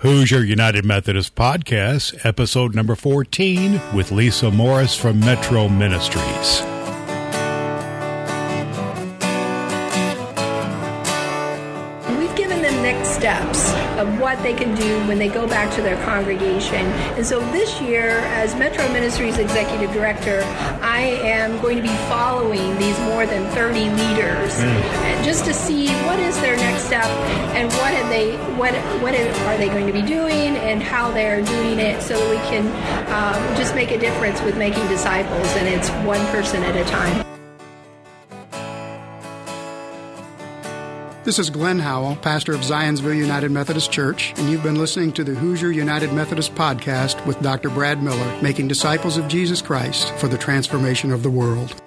Hoosier United Methodist Podcast, episode number 14, with Lisa Morris from Metro Ministries. What they can do when they go back to their congregation. And so this year, as Metro Ministries Executive Director, I am going to be following these more than 30 leaders mm. just to see what is their next step and what have they what what are they going to be doing and how they're doing it so that we can um, just make a difference with making disciples and it's one person at a time. This is Glenn Howell, pastor of Zionsville United Methodist Church, and you've been listening to the Hoosier United Methodist podcast with Dr. Brad Miller, making disciples of Jesus Christ for the transformation of the world.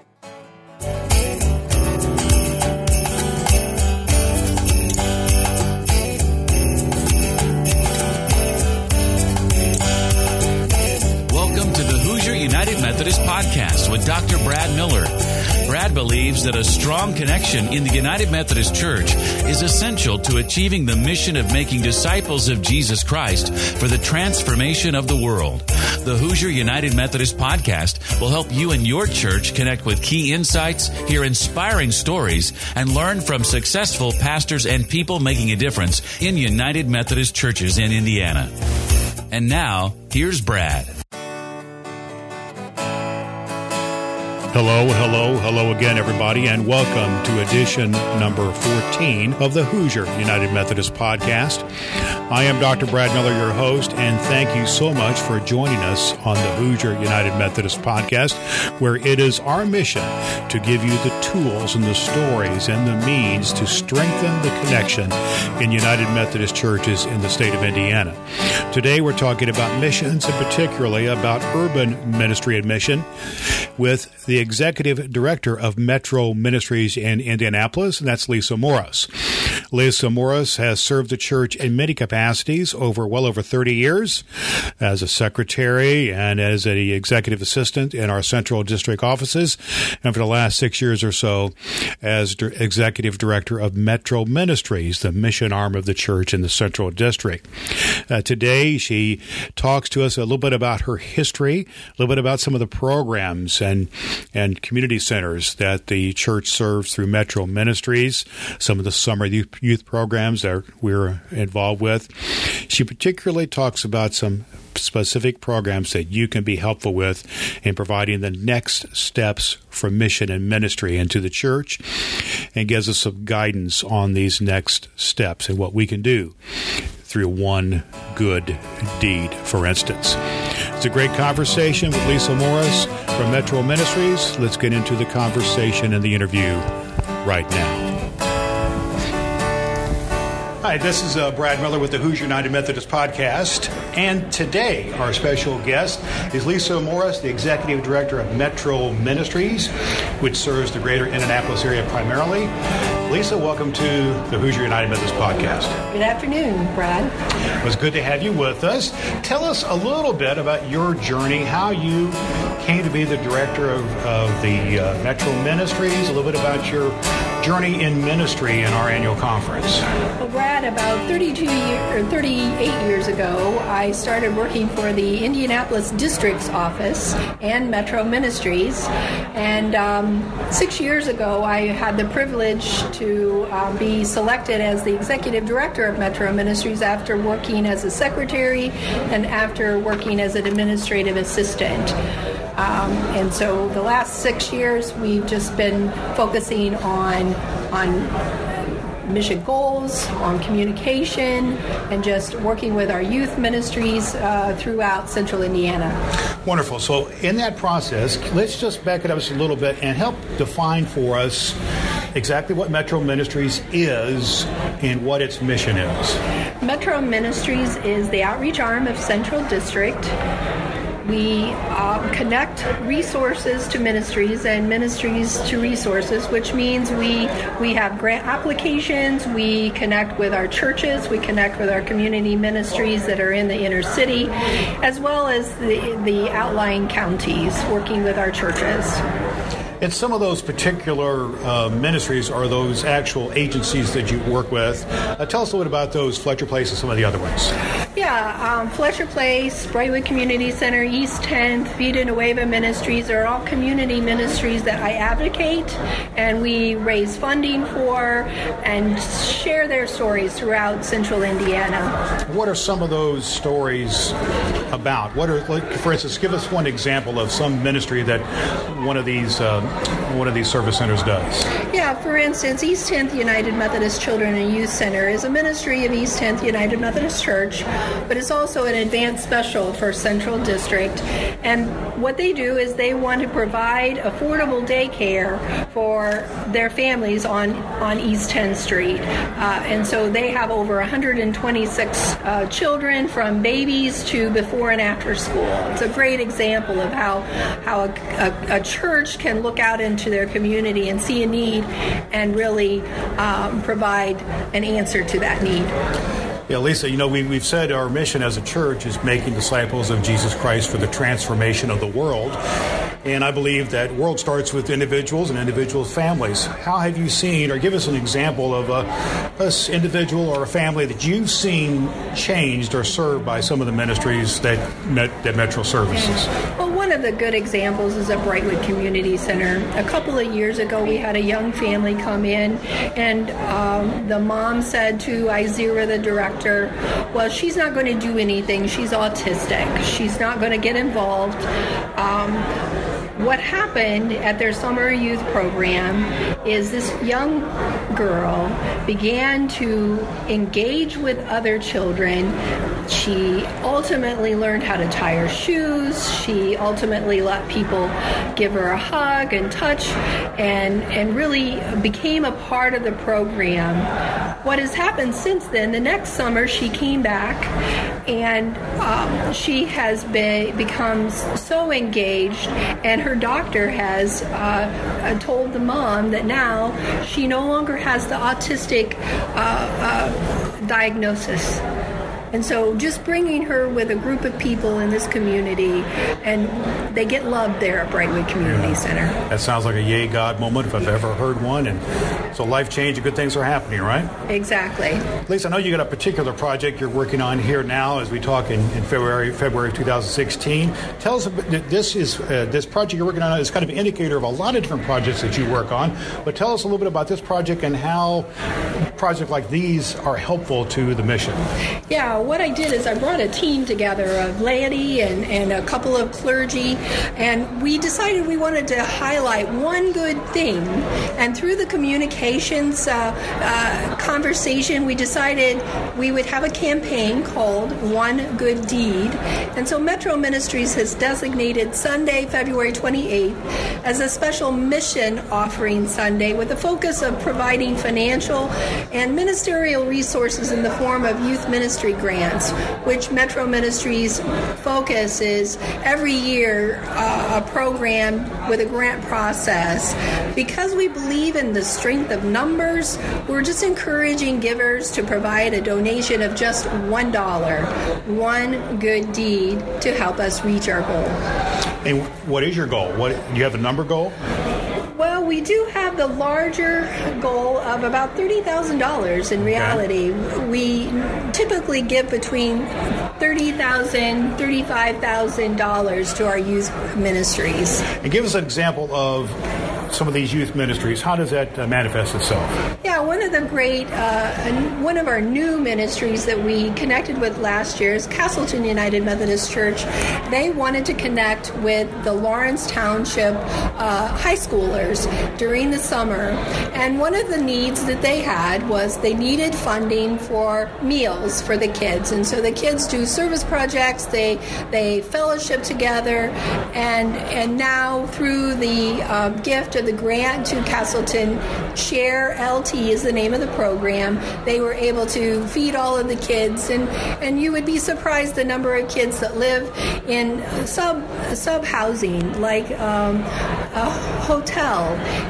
Welcome to the Hoosier United Methodist podcast with Dr. Brad Miller. Believes that a strong connection in the United Methodist Church is essential to achieving the mission of making disciples of Jesus Christ for the transformation of the world. The Hoosier United Methodist podcast will help you and your church connect with key insights, hear inspiring stories, and learn from successful pastors and people making a difference in United Methodist churches in Indiana. And now, here's Brad. Hello, hello, hello again, everybody, and welcome to edition number 14 of the Hoosier United Methodist Podcast. I am Dr. Brad Miller, your host, and thank you so much for joining us on the Hoosier United Methodist Podcast, where it is our mission to give you the tools and the stories and the means to strengthen the connection in United Methodist churches in the state of Indiana. Today, we're talking about missions and particularly about urban ministry and mission with the executive director of Metro Ministries in Indianapolis, and that's Lisa Morris. Lisa Morris has served the church in many capacities over well over 30 years as a secretary and as an executive assistant in our central district offices, and for the last six years or so as executive director of Metro Ministries, the mission arm of the church in the central district. Uh, today, she talks to us a little bit about her history, a little bit about some of the programs and and community centers that the church serves through Metro Ministries, some of the summer youth programs that we're involved with. She particularly talks about some specific programs that you can be helpful with in providing the next steps for mission and ministry into the church and gives us some guidance on these next steps and what we can do through one good deed, for instance. It's a great conversation with Lisa Morris from Metro Ministries. Let's get into the conversation and the interview right now. Hi, this is uh, Brad Miller with the Hoosier United Methodist Podcast. And today, our special guest is Lisa Morris, the Executive Director of Metro Ministries, which serves the greater Indianapolis area primarily. Lisa, welcome to the Hoosier United Methodist Podcast. Good afternoon, Brad. It was good to have you with us. Tell us a little bit about your journey, how you came to be the director of, of the uh, Metro Ministries, a little bit about your journey in ministry in our annual conference. Well, Brad, about 32 years or 38 years ago, I started working for the Indianapolis District's office and Metro Ministries. And um, six years ago, I had the privilege to uh, be selected as the executive director of Metro Ministries after working as a secretary and after working as an administrative assistant. Um, and so the last six years, we've just been focusing on on mission goals, on communication, and just working with our youth ministries uh, throughout central Indiana. Wonderful. So, in that process, let's just back it up just a little bit and help define for us exactly what Metro Ministries is and what its mission is. Metro Ministries is the outreach arm of Central District. We uh, connect resources to ministries and ministries to resources, which means we we have grant applications. We connect with our churches. We connect with our community ministries that are in the inner city, as well as the the outlying counties, working with our churches. And some of those particular uh, ministries are those actual agencies that you work with. Uh, tell us a little bit about those, Fletcher Place and some of the other ones. Yeah, um, Fletcher Place, Brightwood Community Center, East 10th, Feed Vida Nueva Ministries are all community ministries that I advocate and we raise funding for and share their stories throughout central Indiana. What are some of those stories about? What are, like, for instance, give us one example of some ministry that one of these uh, one of these service centers does. Yeah, for instance, East 10th United Methodist Children and Youth Center is a ministry of East 10th United Methodist Church, but it's also an advanced special for Central District. And what they do is they want to provide affordable daycare for their families on, on East 10th Street. Uh, and so they have over 126 uh, children from babies to before and after school. It's a great example of how, how a, a, a church can look out into their community and see a need and really um, provide an answer to that need. Yeah, Lisa, you know, we, we've said our mission as a church is making disciples of Jesus Christ for the transformation of the world. And I believe that world starts with individuals and individuals' families. How have you seen, or give us an example of a, a individual or a family that you've seen changed or served by some of the ministries that, that Metro services? One of the good examples is at Brightwood Community Center. A couple of years ago, we had a young family come in, and um, the mom said to Izira, the director, Well, she's not going to do anything. She's autistic. She's not going to get involved. Um, what happened at their summer youth program is this young girl began to engage with other children. She ultimately learned how to tie her shoes. She ultimately let people give her a hug and touch and, and really became a part of the program. What has happened since then, the next summer she came back and um, she has been, become so engaged and her doctor has uh, told the mom that now she no longer has the autistic uh, uh diagnosis. And so just bringing her with a group of people in this community, and they get loved there at Brightwood Community yeah. Center. That sounds like a yay God moment if I've ever heard one. And so life change and good things are happening, right? Exactly. Lisa, I know you got a particular project you're working on here now as we talk in, in February February 2016. Tell us about this is uh, this project you're working on is kind of an indicator of a lot of different projects that you work on. But tell us a little bit about this project and how projects like these are helpful to the mission. Yeah, what I did is I brought a team together of laity and, and a couple of clergy, and we decided we wanted to highlight one good thing. And through the communications uh, uh, conversation, we decided we would have a campaign called One Good Deed. And so Metro Ministries has designated Sunday, February 28th, as a special mission offering Sunday with a focus of providing financial and ministerial resources in the form of youth ministry grants which Metro Ministries focus is every year uh, a program with a grant process. Because we believe in the strength of numbers, we're just encouraging givers to provide a donation of just $1, one good deed to help us reach our goal. And what is your goal? What do you have a number goal? We do have the larger goal of about $30,000 in reality. Okay. We typically give between $30,000, $35,000 to our youth ministries. And give us an example of some of these youth ministries. How does that uh, manifest itself? Yeah, one of the great, uh, one of our new ministries that we connected with last year is Castleton United Methodist Church. They wanted to connect with the Lawrence Township uh, high schoolers during the summer, and one of the needs that they had was they needed funding for meals for the kids, and so the kids do service projects. They they fellowship together, and and now through the uh, gift of the grant to Castleton. Share LT is the name of the program. They were able to feed all of the kids, and, and you would be surprised the number of kids that live in sub sub housing, like um, a hotel.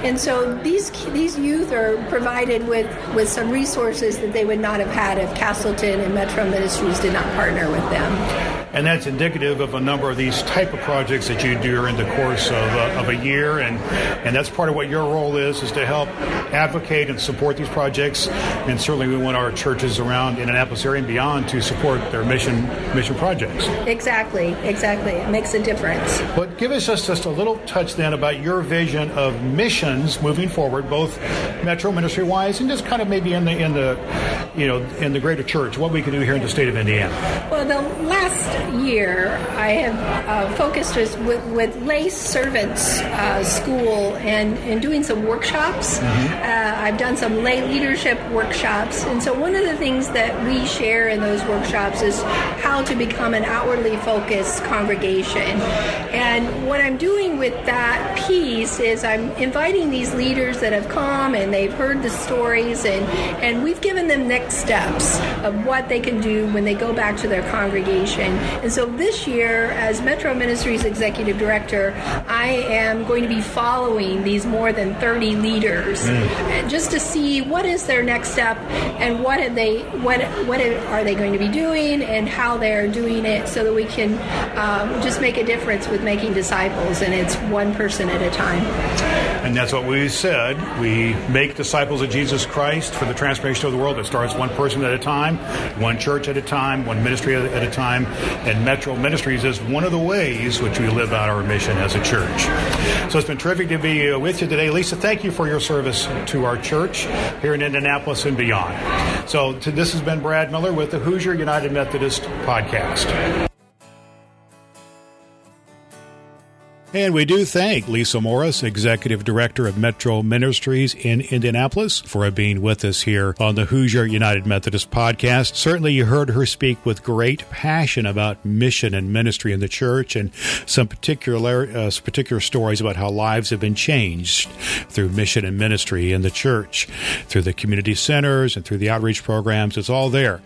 And so these these youth are provided with, with some resources that they would not have had if Castleton and Metro Ministries did not partner with them. And that's indicative of a number of these type of projects that you do during the course of, uh, of a year, and and that's part of what your role is is to help advocate and support these projects, and certainly we want our churches around in Indianapolis area and beyond to support their mission mission projects. Exactly, exactly. It makes a difference. But give us just, just a little touch then about your vision of missions moving forward, both metro ministry wise and just kind of maybe in the in the you know in the greater church, what we can do here in the state of Indiana. Well, the last year I have uh, focused with, with lay servants uh, school and, and doing some workshops. Mm-hmm. Uh, I've done some lay leadership workshops, and so one of the things that we share in those workshops is how to become an outwardly focused congregation. And what I'm doing with that piece is I'm inviting these leaders that have come and they've heard the stories, and, and we've given them next steps of what they can do when they go back to their congregation. And so this year, as Metro Ministries Executive Director, I am going to be following these more than 30 leaders mm. just to see what is their next step and what have they what what are they going to be doing and how they're doing it so that we can um, just make a difference with making disciples and it's one person at a time. And that's what we said. We make disciples of Jesus Christ for the transformation of the world. It starts one person at a time, one church at a time, one ministry at a time, and Metro Ministries is one of the ways which we live out our mission as a church. So it's been terrific to be with you today. Lisa, thank you for your service to our church here in Indianapolis and beyond. So this has been Brad Miller with the Hoosier United Methodist Podcast. And we do thank Lisa Morris, Executive Director of Metro Ministries in Indianapolis, for being with us here on the Hoosier United Methodist podcast. Certainly, you heard her speak with great passion about mission and ministry in the church and some particular, uh, particular stories about how lives have been changed through mission and ministry in the church, through the community centers and through the outreach programs. It's all there.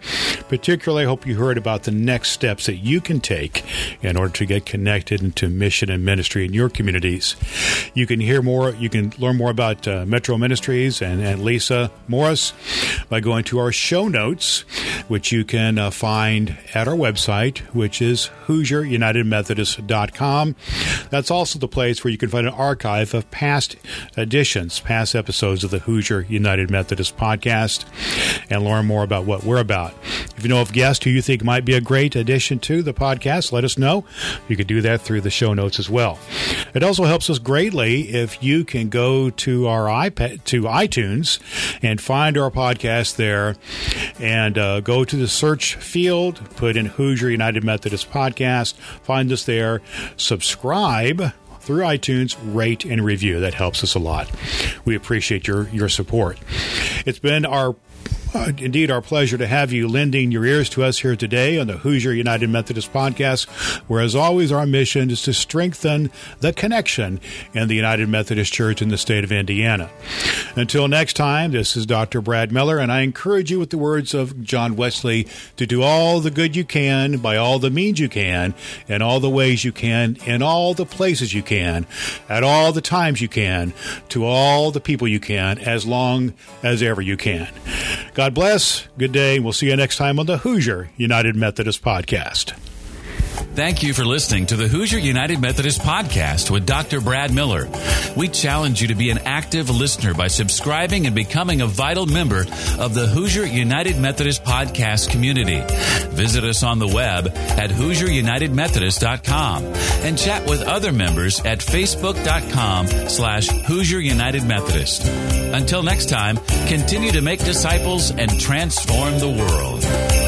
Particularly, I hope you heard about the next steps that you can take in order to get connected into mission and ministry ministry in your communities. You can hear more, you can learn more about uh, Metro Ministries and, and, Lisa Morris by going to our show notes, which you can uh, find at our website, which is HoosierUnitedMethodist.com. That's also the place where you can find an archive of past editions, past episodes of the Hoosier United Methodist podcast, and learn more about what we're about. If you know of guests who you think might be a great addition to the podcast, let us know. You can do that through the show notes as well. It also helps us greatly if you can go to our iPad to iTunes and find our podcast there, and uh, go to the search field, put in Hoosier United Methodist Podcast, find us there, subscribe through iTunes, rate and review. That helps us a lot. We appreciate your your support. It's been our uh, indeed, our pleasure to have you lending your ears to us here today on the Hoosier United Methodist Podcast, where, as always, our mission is to strengthen the connection in the United Methodist Church in the state of Indiana. Until next time, this is Dr. Brad Miller, and I encourage you with the words of John Wesley to do all the good you can by all the means you can, in all the ways you can, in all the places you can, at all the times you can, to all the people you can, as long as ever you can. God bless. Good day. We'll see you next time on the Hoosier United Methodist Podcast. Thank you for listening to the Hoosier United Methodist Podcast with Dr. Brad Miller. We challenge you to be an active listener by subscribing and becoming a vital member of the Hoosier United Methodist Podcast community. Visit us on the web at HoosierUnitedMethodist.com and chat with other members at Facebook.com slash Hoosier United Methodist. Until next time, continue to make disciples and transform the world.